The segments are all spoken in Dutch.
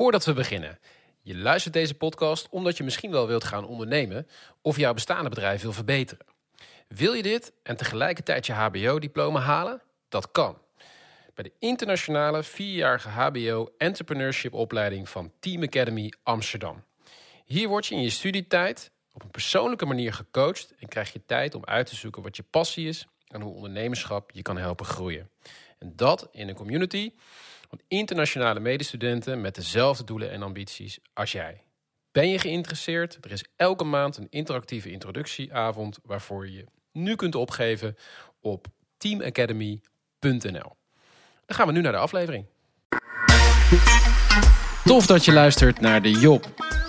Voordat we beginnen. Je luistert deze podcast omdat je misschien wel wilt gaan ondernemen of jouw bestaande bedrijf wil verbeteren. Wil je dit en tegelijkertijd je HBO-diploma halen? Dat kan. Bij de internationale vierjarige HBO Entrepreneurship opleiding van Team Academy Amsterdam. Hier word je in je studietijd op een persoonlijke manier gecoacht en krijg je tijd om uit te zoeken wat je passie is en hoe ondernemerschap je kan helpen groeien. En dat in een community van internationale medestudenten met dezelfde doelen en ambities als jij. Ben je geïnteresseerd? Er is elke maand een interactieve introductieavond waarvoor je nu kunt opgeven op teamacademy.nl. Dan gaan we nu naar de aflevering. Tof dat je luistert naar de Job,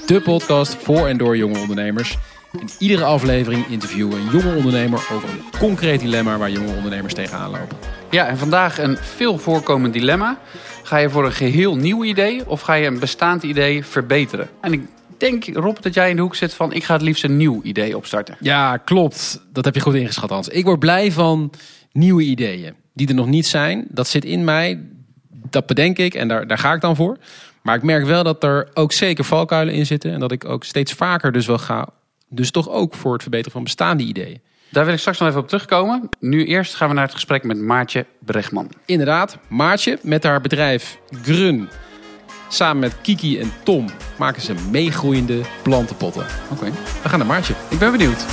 de podcast voor en door jonge ondernemers. In iedere aflevering interviewen we een jonge ondernemer over een concreet dilemma waar jonge ondernemers tegenaan lopen. Ja, en vandaag een veel voorkomend dilemma. Ga je voor een geheel nieuw idee of ga je een bestaand idee verbeteren? En ik denk, Rob, dat jij in de hoek zit van... ik ga het liefst een nieuw idee opstarten. Ja, klopt. Dat heb je goed ingeschat, Hans. Ik word blij van nieuwe ideeën die er nog niet zijn. Dat zit in mij, dat bedenk ik en daar, daar ga ik dan voor. Maar ik merk wel dat er ook zeker valkuilen in zitten... en dat ik ook steeds vaker dus wel ga... dus toch ook voor het verbeteren van bestaande ideeën. Daar wil ik straks nog even op terugkomen. Nu eerst gaan we naar het gesprek met Maartje Brechtman. Inderdaad, Maartje met haar bedrijf Grun. Samen met Kiki en Tom maken ze meegroeiende plantenpotten. Oké. We gaan naar Maartje. Ik ben benieuwd.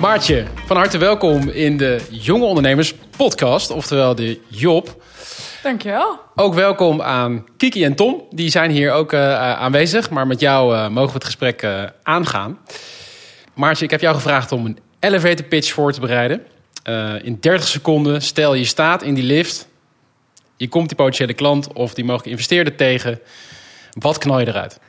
Maartje, van harte welkom in de Jonge Ondernemers podcast, oftewel de Job. Dankjewel. Ook welkom aan Kiki en Tom. Die zijn hier ook uh, aanwezig, maar met jou uh, mogen we het gesprek aangaan. Maartje, ik heb jou gevraagd om een elevator pitch voor te bereiden. in 30 seconden, stel je staat in die lift. Je komt die potentiële klant of die mogelijke investeerder tegen. Wat knal je eruit?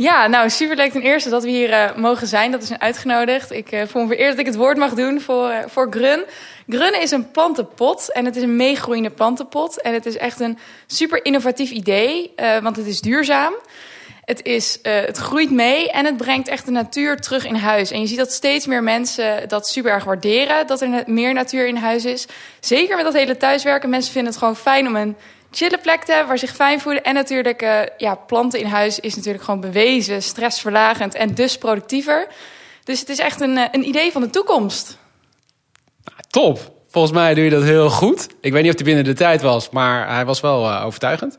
Ja, nou super leuk ten eerste dat we hier uh, mogen zijn. Dat is een uitgenodigd. Ik uh, voel me vereerd dat ik het woord mag doen voor, uh, voor Grun. Grun is een plantenpot en het is een meegroeiende plantenpot. En het is echt een super innovatief idee, want het is duurzaam. Het, is, het groeit mee en het brengt echt de natuur terug in huis. En je ziet dat steeds meer mensen dat super erg waarderen, dat er meer natuur in huis is. Zeker met dat hele thuiswerken. Mensen vinden het gewoon fijn om een chille plek te hebben waar ze zich fijn voelen. En natuurlijk, uh, ja, planten in huis is natuurlijk gewoon bewezen, stressverlagend en dus productiever. Dus het is echt een, een idee van de toekomst. Nou, top. Volgens mij doe je dat heel goed. Ik weet niet of hij binnen de tijd was, maar hij was wel uh, overtuigend.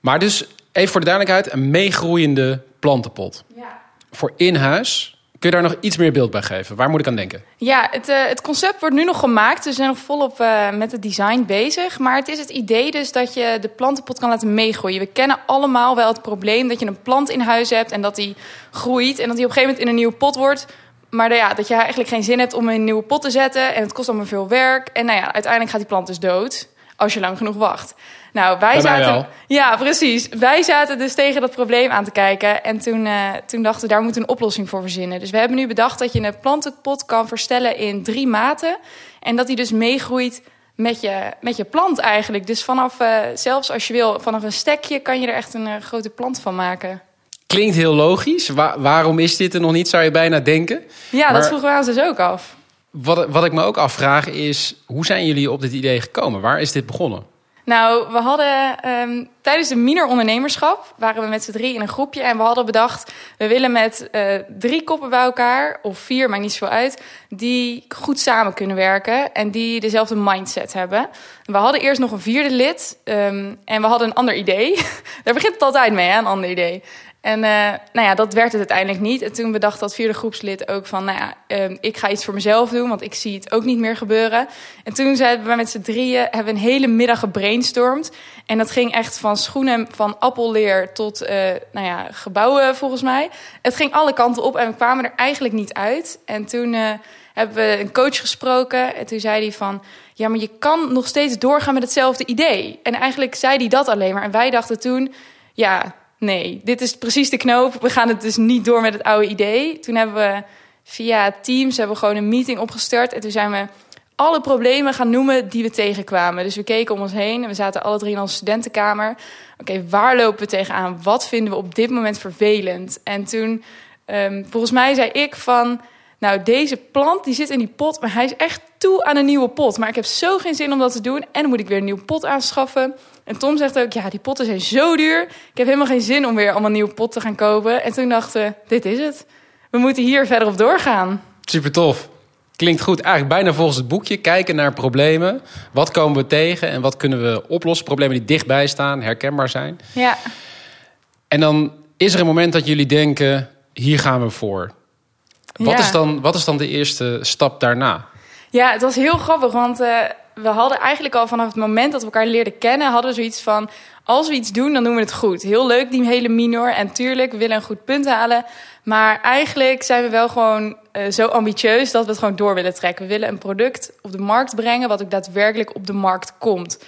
Maar dus, even voor de duidelijkheid, een meegroeiende plantenpot. Ja. Voor in huis. Kun je daar nog iets meer beeld bij geven? Waar moet ik aan denken? Ja, het, uh, het concept wordt nu nog gemaakt. We zijn nog volop uh, met het design bezig. Maar het is het idee dus dat je de plantenpot kan laten meegroeien. We kennen allemaal wel het probleem dat je een plant in huis hebt... en dat die groeit en dat die op een gegeven moment in een nieuwe pot wordt... Maar ja, dat je eigenlijk geen zin hebt om een nieuwe pot te zetten... en het kost allemaal veel werk. En nou ja, uiteindelijk gaat die plant dus dood als je lang genoeg wacht. Nou, wij Bij zaten. Ja, precies. Wij zaten dus tegen dat probleem aan te kijken. En toen, uh, toen dachten we, daar moeten we een oplossing voor verzinnen. Dus we hebben nu bedacht dat je een plantenpot kan verstellen in drie maten. En dat die dus meegroeit met je, met je plant eigenlijk. Dus vanaf, uh, zelfs als je wil, vanaf een stekje kan je er echt een uh, grote plant van maken. Klinkt heel logisch. Wa waarom is dit er nog niet, zou je bijna denken. Ja, Maar- dat vroegen we ons dus ook af. Wat, wat ik me ook afvraag is, hoe zijn jullie op dit idee gekomen? Waar is dit begonnen? Nou, we hadden ehm, tijdens de Miner Ondernemerschap waren we met z'n drie in een groepje en we hadden bedacht, we willen met eh, drie koppen bij elkaar, of vier, maakt niet zoveel uit, die goed samen kunnen werken en die dezelfde mindset hebben. We hadden eerst nog een vierde lid ehm, en we hadden een ander idee. Daar begint het altijd mee, hè, een ander idee. En uh, nou ja, dat werd het uiteindelijk niet. En toen bedacht dat vierde groepslid ook van... nou ja, uh, ik ga iets voor mezelf doen, want ik zie het ook niet meer gebeuren. En toen zijn we met z'n drieën... hebben een hele middag gebrainstormd. En dat ging echt van schoenen van appelleer tot uh, nou ja, gebouwen volgens mij. Het ging alle kanten op en we kwamen er eigenlijk niet uit. En toen hebben we een coach gesproken. En toen zei hij van... ja, maar je kan nog steeds doorgaan met hetzelfde idee. En eigenlijk zei hij dat alleen maar. En wij dachten toen... ja nee, dit is precies de knoop. We gaan het dus niet door met het oude idee. Toen hebben we via Teams hebben we gewoon een meeting opgestart. En toen zijn we alle problemen gaan noemen die we tegenkwamen. Dus we keken om ons heen en we zaten alle drie in onze studentenkamer. Oké, waar lopen we tegenaan? Wat vinden we op dit moment vervelend? En toen, um, volgens mij zei ik van... Nou, deze plant die zit in die pot, maar hij is echt toe aan een nieuwe pot. Maar ik heb zo geen zin om dat te doen. En dan moet ik weer een nieuwe pot aanschaffen. En Tom zegt ook, ja, die potten zijn zo duur. Ik heb helemaal geen zin om weer allemaal nieuwe potten te gaan kopen. En toen dachten we, dit is het. We moeten hier verder op doorgaan. Super tof. Klinkt goed. Eigenlijk bijna volgens het boekje. Kijken naar problemen. Wat komen we tegen en wat kunnen we oplossen? Problemen die dichtbij staan, herkenbaar zijn. Ja, En dan is er een moment dat jullie denken, hier gaan we voor. Wat, Ja. is, dan, wat is dan de eerste stap daarna? Ja, het was heel grappig, want eh, we hadden eigenlijk al vanaf het moment dat we elkaar leerden kennen, hadden we zoiets van, als we iets doen, dan doen we het goed. Heel leuk, die hele minor. En tuurlijk, we willen een goed punt halen. Maar eigenlijk zijn we wel gewoon eh, zo ambitieus dat we het gewoon door willen trekken. We willen een product op de markt brengen, wat ook daadwerkelijk op de markt komt.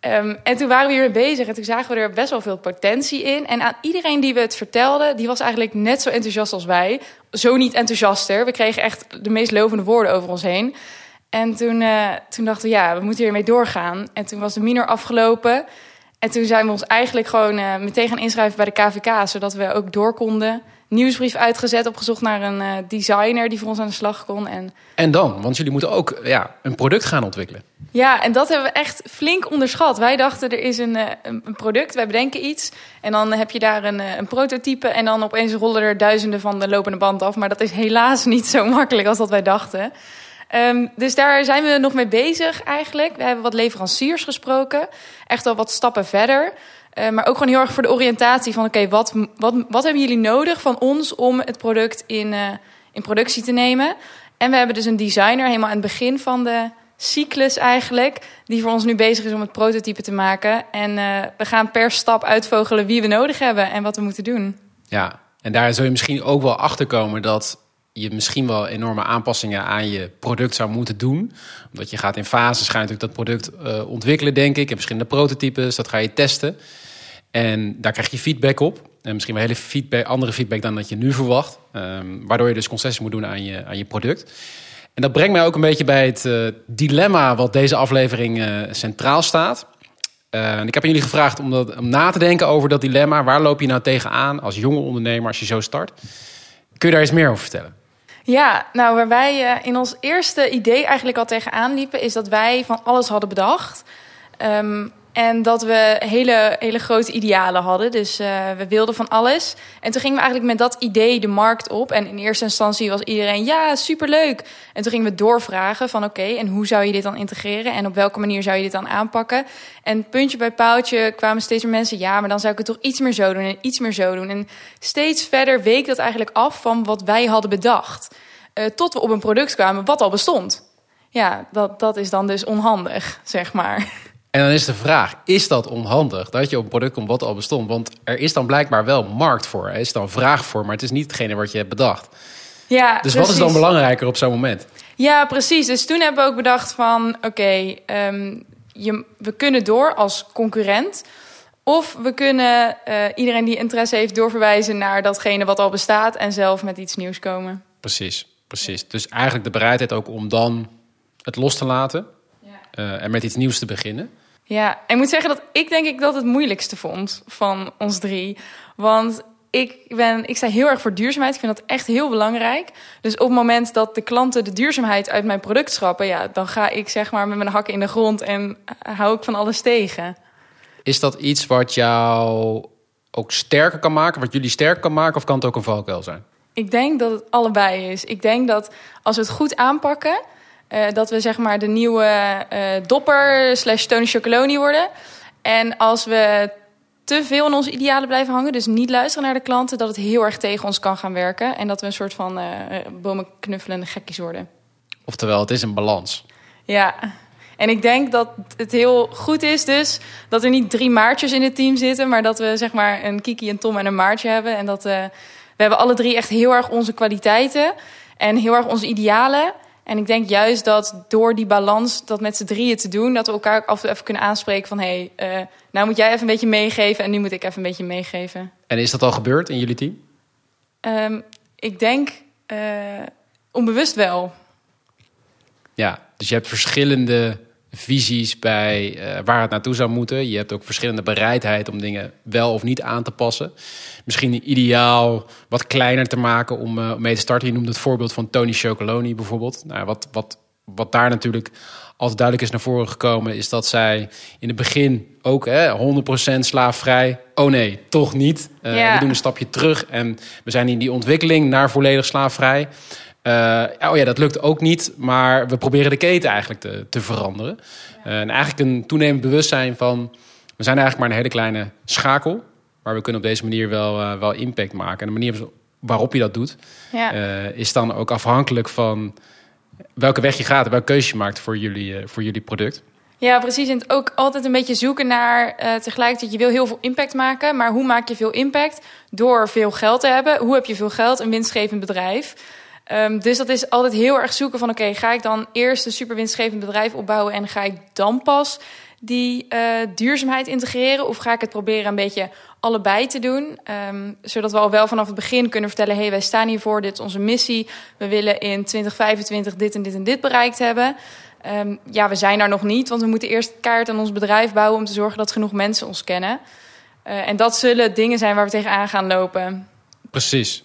Ehm, en toen waren we hiermee bezig en toen zagen we er best wel veel potentie in. En aan iedereen die we het vertelden, die was eigenlijk net zo enthousiast als wij. Zo niet enthousiaster. We kregen echt de meest lovende woorden over ons heen. En toen, eh, toen dachten we, ja, we moeten hiermee doorgaan. En toen was de minor afgelopen. En toen zijn we ons eigenlijk gewoon eh, meteen gaan inschrijven bij de KVK, zodat we ook door konden. Nieuwsbrief uitgezet, opgezocht naar een eh, designer die voor ons aan de slag kon. En En dan? Want jullie moeten ook ja, een product gaan ontwikkelen. ja, en dat hebben we echt flink onderschat. Wij dachten er is een, een product, wij bedenken iets. En dan heb je daar een, een prototype. En dan opeens rollen er duizenden van de lopende band af. Maar dat is helaas niet zo makkelijk als dat wij dachten. Ehm, dus daar zijn we nog mee bezig eigenlijk. We hebben wat leveranciers gesproken. Echt al wat stappen verder. Eh, maar ook gewoon heel erg voor de oriëntatie van... oké, wat, wat, wat hebben jullie nodig van ons om het product in, eh, in productie te nemen? En we hebben dus een designer helemaal aan het begin van de cyclus eigenlijk... die voor ons nu bezig is om het prototype te maken. En eh, we gaan per stap uitvogelen wie we nodig hebben en wat we moeten doen. Ja, en daar zul je misschien ook wel achter komen dat je misschien wel enorme aanpassingen aan je product zou moeten doen. Omdat je gaat in fases, natuurlijk dat product eh, ontwikkelen, denk ik. En verschillende prototypes, dat ga je testen. En daar krijg je feedback op. En misschien wel hele feedback, andere feedback dan dat je nu verwacht. Ehm, waardoor je dus concessies moet doen aan je, aan je product. En dat brengt mij ook een beetje bij het eh, dilemma wat deze aflevering eh, centraal staat. En ik heb jullie gevraagd om, om na te denken over dat dilemma. Waar loop je nou tegenaan als jonge ondernemer als je zo start? Kun je daar eens meer over vertellen? Ja, nou waar wij eh, in ons eerste idee eigenlijk al tegenaan liepen... is dat wij van alles hadden bedacht. Ehm, en dat we hele, hele grote idealen hadden. Dus eh, we wilden van alles. En toen gingen we eigenlijk met dat idee de markt op. En in eerste instantie was iedereen, ja, superleuk. En toen gingen we doorvragen van, oké, en hoe zou je dit dan integreren? En op welke manier zou je dit dan aanpakken? En puntje bij paaltje kwamen steeds meer mensen... ja, maar dan zou ik het toch iets meer zo doen en iets meer zo doen. En steeds verder week dat eigenlijk af van wat wij hadden bedacht. Eh, tot we op een product kwamen wat al bestond. Ja, dat, dat is dan dus onhandig, zeg maar. En dan is de vraag, is dat onhandig dat je op een product komt wat al bestond? Want er is dan blijkbaar wel markt voor, er is dan vraag voor, maar het is niet hetgene wat je hebt bedacht. Ja, Dus wat is dan belangrijker op zo'n moment? Ja, precies. Dus toen hebben we ook bedacht van... oké, ehm, we kunnen door als concurrent... of we kunnen eh, iedereen die interesse heeft doorverwijzen... naar datgene wat al bestaat en zelf met iets nieuws komen. Precies, precies. Dus eigenlijk de bereidheid ook om dan het los te laten eh, en met iets nieuws te beginnen. Ja, ik moet zeggen dat ik denk ik dat het moeilijkste vond van ons drie. Want ik, ben, ik sta heel erg voor duurzaamheid. Ik vind dat echt heel belangrijk. Dus op het moment dat de klanten de duurzaamheid uit mijn product schrappen... Ja, dan ga ik zeg maar met mijn hakken in de grond en hou ik van alles tegen. Is dat iets wat jou ook sterker kan maken, wat jullie sterker kan maken, of kan het ook een valkuil zijn? Ik denk dat het allebei is. Ik denk dat als we het goed aanpakken... eh, dat we zeg maar de nieuwe eh, dopper slash Tony Chocoloni worden. En als we te veel in onze idealen blijven hangen... dus niet luisteren naar de klanten... dat het heel erg tegen ons kan gaan werken. En dat we een soort van eh bomen knuffelende gekkies worden. Oftewel, het is een balans. Ja, en ik denk dat het heel goed is dus... dat er niet drie maartjes in het team zitten... maar dat we zeg maar een Kiki, een Tom en een Maartje hebben. En dat we hebben alle drie echt heel erg onze kwaliteiten... en heel erg onze idealen... En ik denk juist dat door die balans, dat met z'n drieën te doen... dat we elkaar ook af en toe even kunnen aanspreken van... hé, hey, eh, nou moet jij even een beetje meegeven en nu moet ik even een beetje meegeven. En is dat al gebeurd in jullie team? Ehm, ik denk eh, onbewust wel. Ja, dus je hebt verschillende visies bij eh, waar het naartoe zou moeten. Je hebt ook verschillende bereidheid om dingen wel of niet aan te passen. Misschien ideaal wat kleiner te maken om uh, mee te starten. Je noemde het voorbeeld van Tony Chocoloni bijvoorbeeld. Nou, wat, wat, wat daar natuurlijk altijd duidelijk is naar voren gekomen, is dat zij in het begin ook hè, 100% slaafvrij. Oh nee, toch niet. Uh, Ja. We doen een stapje terug en we zijn in die ontwikkeling naar volledig slaafvrij. Eh, oh ja, dat lukt ook niet, maar we proberen de keten eigenlijk te, te veranderen. Eh, en eigenlijk een toenemend bewustzijn van... we zijn eigenlijk maar een hele kleine schakel... maar we kunnen op deze manier wel, eh, wel impact maken. En de manier waarop je dat doet... Is dan ook afhankelijk van welke weg je gaat... en welke keuze je maakt voor jullie, voor jullie product. Ja, precies. En het ook altijd een beetje zoeken naar eh, tegelijkertijd, je wil heel veel impact maken, maar hoe maak je veel impact? Door veel geld te hebben. Hoe heb je veel geld? Een winstgevend bedrijf. Ehm, dus dat is altijd heel erg zoeken van, oké, ga ik dan eerst een super winstgevend bedrijf opbouwen en ga ik dan pas die eh, duurzaamheid integreren? Of ga ik het proberen een beetje allebei te doen? Ehm, zodat we al wel vanaf het begin kunnen vertellen, hey, wij staan hiervoor, dit is onze missie. We willen in 2025 dit en dit en dit bereikt hebben. Ehm, ja, we zijn daar nog niet, want we moeten eerst kaart aan ons bedrijf bouwen om te zorgen dat genoeg mensen ons kennen. Eh, en dat zullen dingen zijn waar we tegenaan gaan lopen. Precies.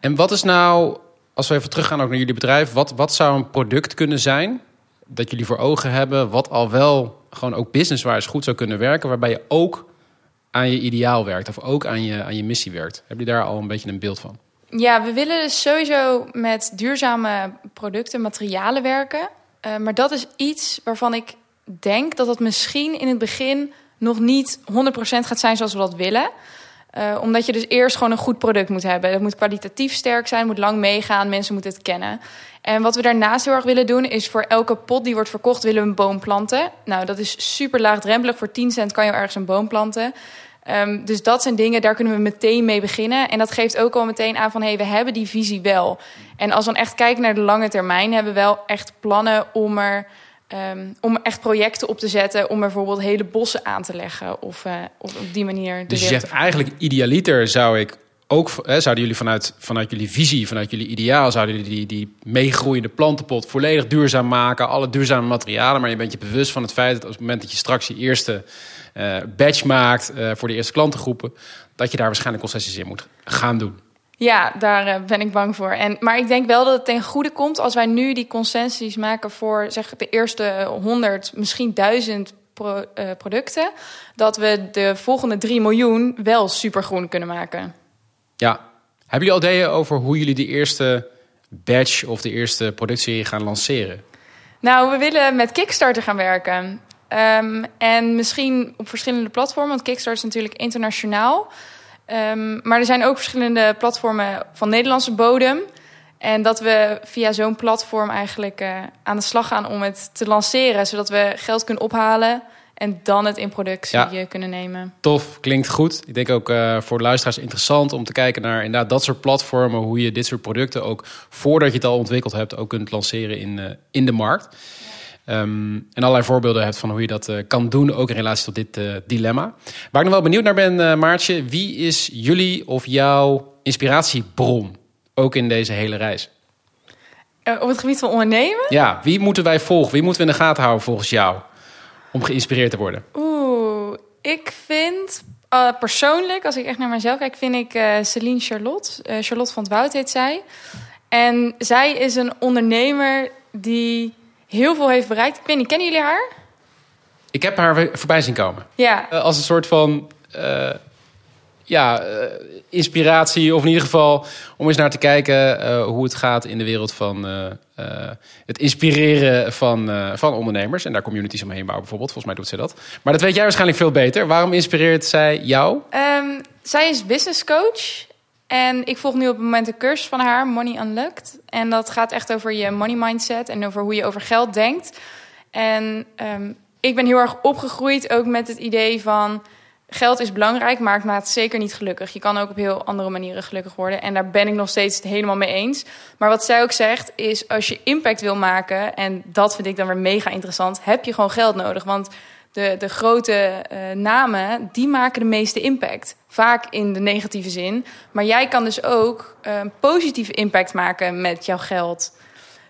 En wat is nou, als we even teruggaan ook naar jullie bedrijf... wat, wat zou een product kunnen zijn dat jullie voor ogen hebben... wat al wel gewoon ook business-wise goed zou kunnen werken... waarbij je ook aan je ideaal werkt of ook aan je, aan je missie werkt? Hebben jullie daar al een beetje een beeld van? Ja, we willen dus sowieso met duurzame producten, materialen werken. Eh, maar dat is iets waarvan ik denk dat het misschien in het begin nog niet 100% gaat zijn zoals we dat willen. Eh, omdat je dus eerst gewoon een goed product moet hebben. Het moet kwalitatief sterk zijn, moet lang meegaan, mensen moeten het kennen. En wat we daarnaast heel erg willen doen, is voor elke pot die wordt verkocht, willen we een boom planten. Nou, dat is super laagdrempelig. Voor 10 cent kan je ergens een boom planten. Um, dus dat zijn dingen, daar kunnen we meteen mee beginnen. En dat geeft ook al meteen aan van, hé, hey, we hebben die visie wel. En als we dan echt kijken naar de lange termijn, hebben we wel echt plannen om er... Um, om echt projecten op te zetten, om bijvoorbeeld hele bossen aan te leggen. Of, uh, of op die manier. Dus je zegt eigenlijk idealiter zou ik ook, hè, zouden jullie vanuit, vanuit jullie visie, vanuit jullie ideaal, zouden jullie die, die meegroeiende plantenpot volledig duurzaam maken, alle duurzame materialen, maar je bent je bewust van het feit dat op het moment dat je straks je eerste eh batch maakt eh, voor de eerste klantengroepen, dat je daar waarschijnlijk concessies in moet gaan doen. Ja, daar eh, ben ik bang voor. En, maar ik denk wel dat het ten goede komt als wij nu die concessies maken voor zeg, de eerste 100, misschien 1000 pro- eh, producten. Dat we de volgende 3 miljoen wel supergroen kunnen maken. Ja. Hebben jullie al ideeën over hoe jullie de eerste batch of de eerste productserie gaan lanceren? Nou, we willen met Kickstarter gaan werken. Ehm, en misschien op verschillende platformen, want Kickstarter is natuurlijk internationaal. Ehm, maar er zijn ook verschillende platformen van Nederlandse bodem. En dat we via zo'n platform eigenlijk eh, aan de slag gaan om het te lanceren. Zodat we geld kunnen ophalen en dan het in productie Ja. eh, kunnen nemen. Tof, klinkt goed. Ik denk ook eh, voor de luisteraars interessant om te kijken naar inderdaad dat soort platformen. Hoe je dit soort producten ook voordat je het al ontwikkeld hebt, ook kunt lanceren in, in de markt. Ehm, en allerlei voorbeelden hebt van hoe je dat eh, kan doen, ook in relatie tot dit eh, dilemma. Waar ik nog wel benieuwd naar ben, eh, Maartje, wie is jullie of jouw inspiratiebron? Ook in deze hele reis. Op het gebied van ondernemen? Ja, wie moeten wij volgen? Wie moeten we in de gaten houden volgens jou? Om geïnspireerd te worden. Oeh, ik vind persoonlijk, als ik echt naar mezelf kijk, vind ik Celine Charlotte. Charlotte van het Woud heet zij. En zij is een ondernemer die heel veel heeft bereikt. Ik weet niet, kennen jullie haar? Ik heb haar voorbij zien komen. Ja, Eh, als een soort van eh, ja, eh, inspiratie, of in ieder geval om eens naar te kijken hoe het gaat in de wereld van het inspireren van, van ondernemers en daar communities omheen bouwen, bijvoorbeeld. Volgens mij doet ze dat. Maar dat weet jij waarschijnlijk veel beter. Waarom inspireert zij jou? Ehm, zij is business coach. En ik volg nu op het moment een cursus van haar, Money Unlocked. En dat gaat echt over je money mindset en over hoe je over geld denkt. En ehm, ik ben heel erg opgegroeid ook met het idee van... geld is belangrijk, maar het maakt zeker niet gelukkig. Je kan ook op heel andere manieren gelukkig worden. En daar ben ik nog steeds het helemaal mee eens. Maar wat zij ook zegt, is als je impact wil maken... en dat vind ik dan weer mega interessant... heb je gewoon geld nodig, want de, de grote eh, namen, die maken de meeste impact. Vaak in de negatieve zin. Maar jij kan dus ook eh, positieve impact maken met jouw geld.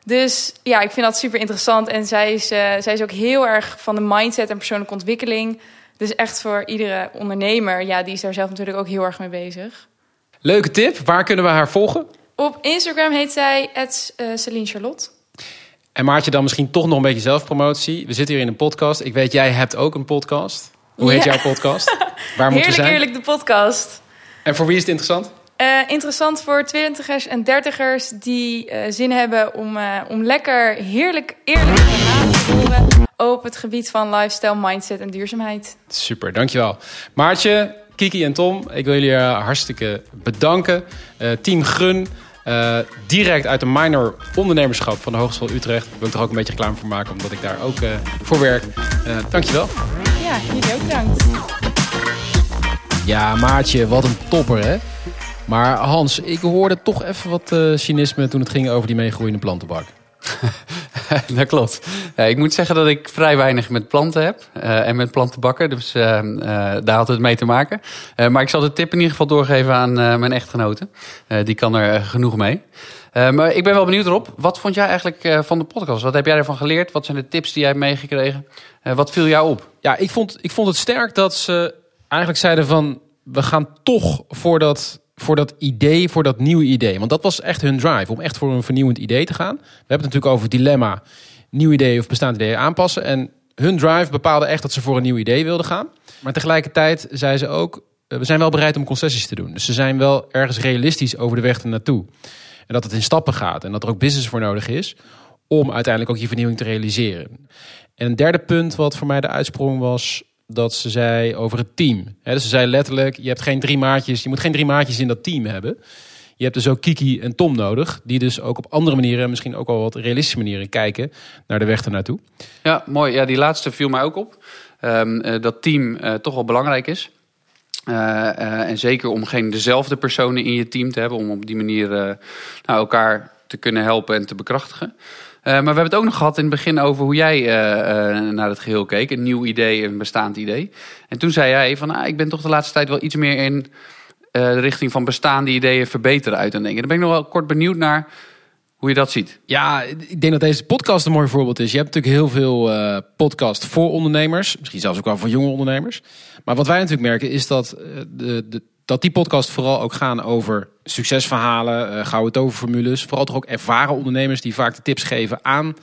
Dus ja, ik vind dat super interessant. En zij is, uh, zij is ook heel erg van de mindset en persoonlijke ontwikkeling. Dus echt voor iedere ondernemer, ja, die is daar zelf natuurlijk ook heel erg mee bezig. Leuke tip. Waar kunnen we haar volgen? Op Instagram heet zij Celine Charlotte. En Maartje, dan misschien toch nog een beetje zelfpromotie. We zitten hier in een podcast. Ik weet, jij hebt ook een podcast. Hoe heet jouw podcast? Waar moet Heerlijk, zijn? Heerlijk, de podcast. En voor wie is het interessant? Uh, interessant voor twintigers en dertigers die uh, zin hebben om, uh, om lekker heerlijk eerlijk te horen op het gebied van lifestyle, mindset en duurzaamheid. Super, dankjewel. Maartje, Kiki en Tom, ik wil jullie hartstikke bedanken. team Grun, direct uit de minor ondernemerschap van de Hogeschool Utrecht. Ik wil er ook een beetje reclame voor maken, omdat ik daar ook voor werk. dankjewel. Ja, jullie ook bedankt. Ja, Maartje, wat een topper hè. Maar Hans, ik hoorde toch even wat uh, cynisme toen het ging over die meegroeiende plantenbak. dat klopt. ik moet zeggen dat ik vrij weinig met planten heb uh, en met plantenbakken. Dus uh, daar had het mee te maken. maar ik zal de tip in ieder geval doorgeven aan mijn echtgenote. die kan er genoeg mee. maar ik ben wel benieuwd erop. Wat vond jij eigenlijk van de podcast? Wat heb jij ervan geleerd? Wat zijn de tips die jij hebt meegekregen? wat viel jou op? Ja, ik vond, ik vond het sterk dat ze eigenlijk zeiden van... we gaan toch voor dat voor dat idee, voor dat nieuwe idee. Want dat was echt hun drive, om echt voor een vernieuwend idee te gaan. We hebben het natuurlijk over dilemma, nieuw idee of bestaand idee aanpassen. En hun drive bepaalde echt dat ze voor een nieuw idee wilden gaan. Maar tegelijkertijd zei ze ook, eh, we zijn wel bereid om concessies te doen. Dus ze zijn wel ergens realistisch over de weg ernaartoe. En dat het in stappen gaat en dat er ook business voor nodig is om uiteindelijk ook die vernieuwing te realiseren. En een derde punt wat voor mij de uitsprong was, dat ze zei over het team. dus ze zei letterlijk, je hebt geen drie maatjes, je moet geen drie maatjes in dat team hebben. Je hebt dus ook Kiki en Tom nodig, die dus ook op andere manieren, misschien ook al wat realistische manieren, kijken naar de weg ernaartoe. Ja, mooi. Ja, die laatste viel mij ook op. Um, dat team uh, toch wel belangrijk is. Uh, en zeker om geen dezelfde personen in je team te hebben, om op die manier nou, elkaar te kunnen helpen en te bekrachtigen. Eh, maar we hebben het ook nog gehad in het begin over hoe jij uh, naar het geheel keek. Een nieuw idee, een bestaand idee. En toen zei jij van, ah, ik ben toch de laatste tijd wel iets meer in de richting van bestaande ideeën verbeteren uit aan denken. Daar ben ik nog wel kort benieuwd naar hoe je dat ziet. Ja, ik denk dat deze podcast een mooi voorbeeld is. Je hebt natuurlijk heel veel uh, podcast voor ondernemers. Misschien zelfs ook wel voor jonge ondernemers. Maar wat wij natuurlijk merken is dat de, de dat die podcast vooral ook gaan over succesverhalen, uh, gouden toverformules. Vooral toch ook ervaren ondernemers die vaak de tips geven aan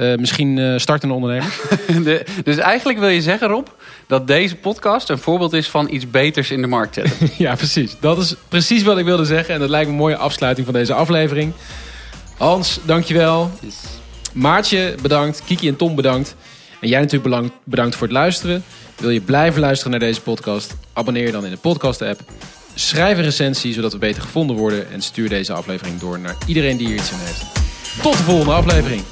uh, misschien uh, startende ondernemers. De, dus eigenlijk wil je zeggen, Rob, dat deze podcast een voorbeeld is van iets beters in de markt zetten. ja, precies. Dat is precies wat ik wilde zeggen. En dat lijkt me een mooie afsluiting van deze aflevering. Hans, dankjewel. Yes. Maartje, bedankt. Kiki en Tom, bedankt. En jij natuurlijk bedankt voor het luisteren. Wil je blijven luisteren naar deze podcast? Abonneer je dan in de podcast-app. Schrijf een recensie zodat we beter gevonden worden. En stuur deze aflevering door naar iedereen die hier iets aan heeft. Tot de volgende aflevering.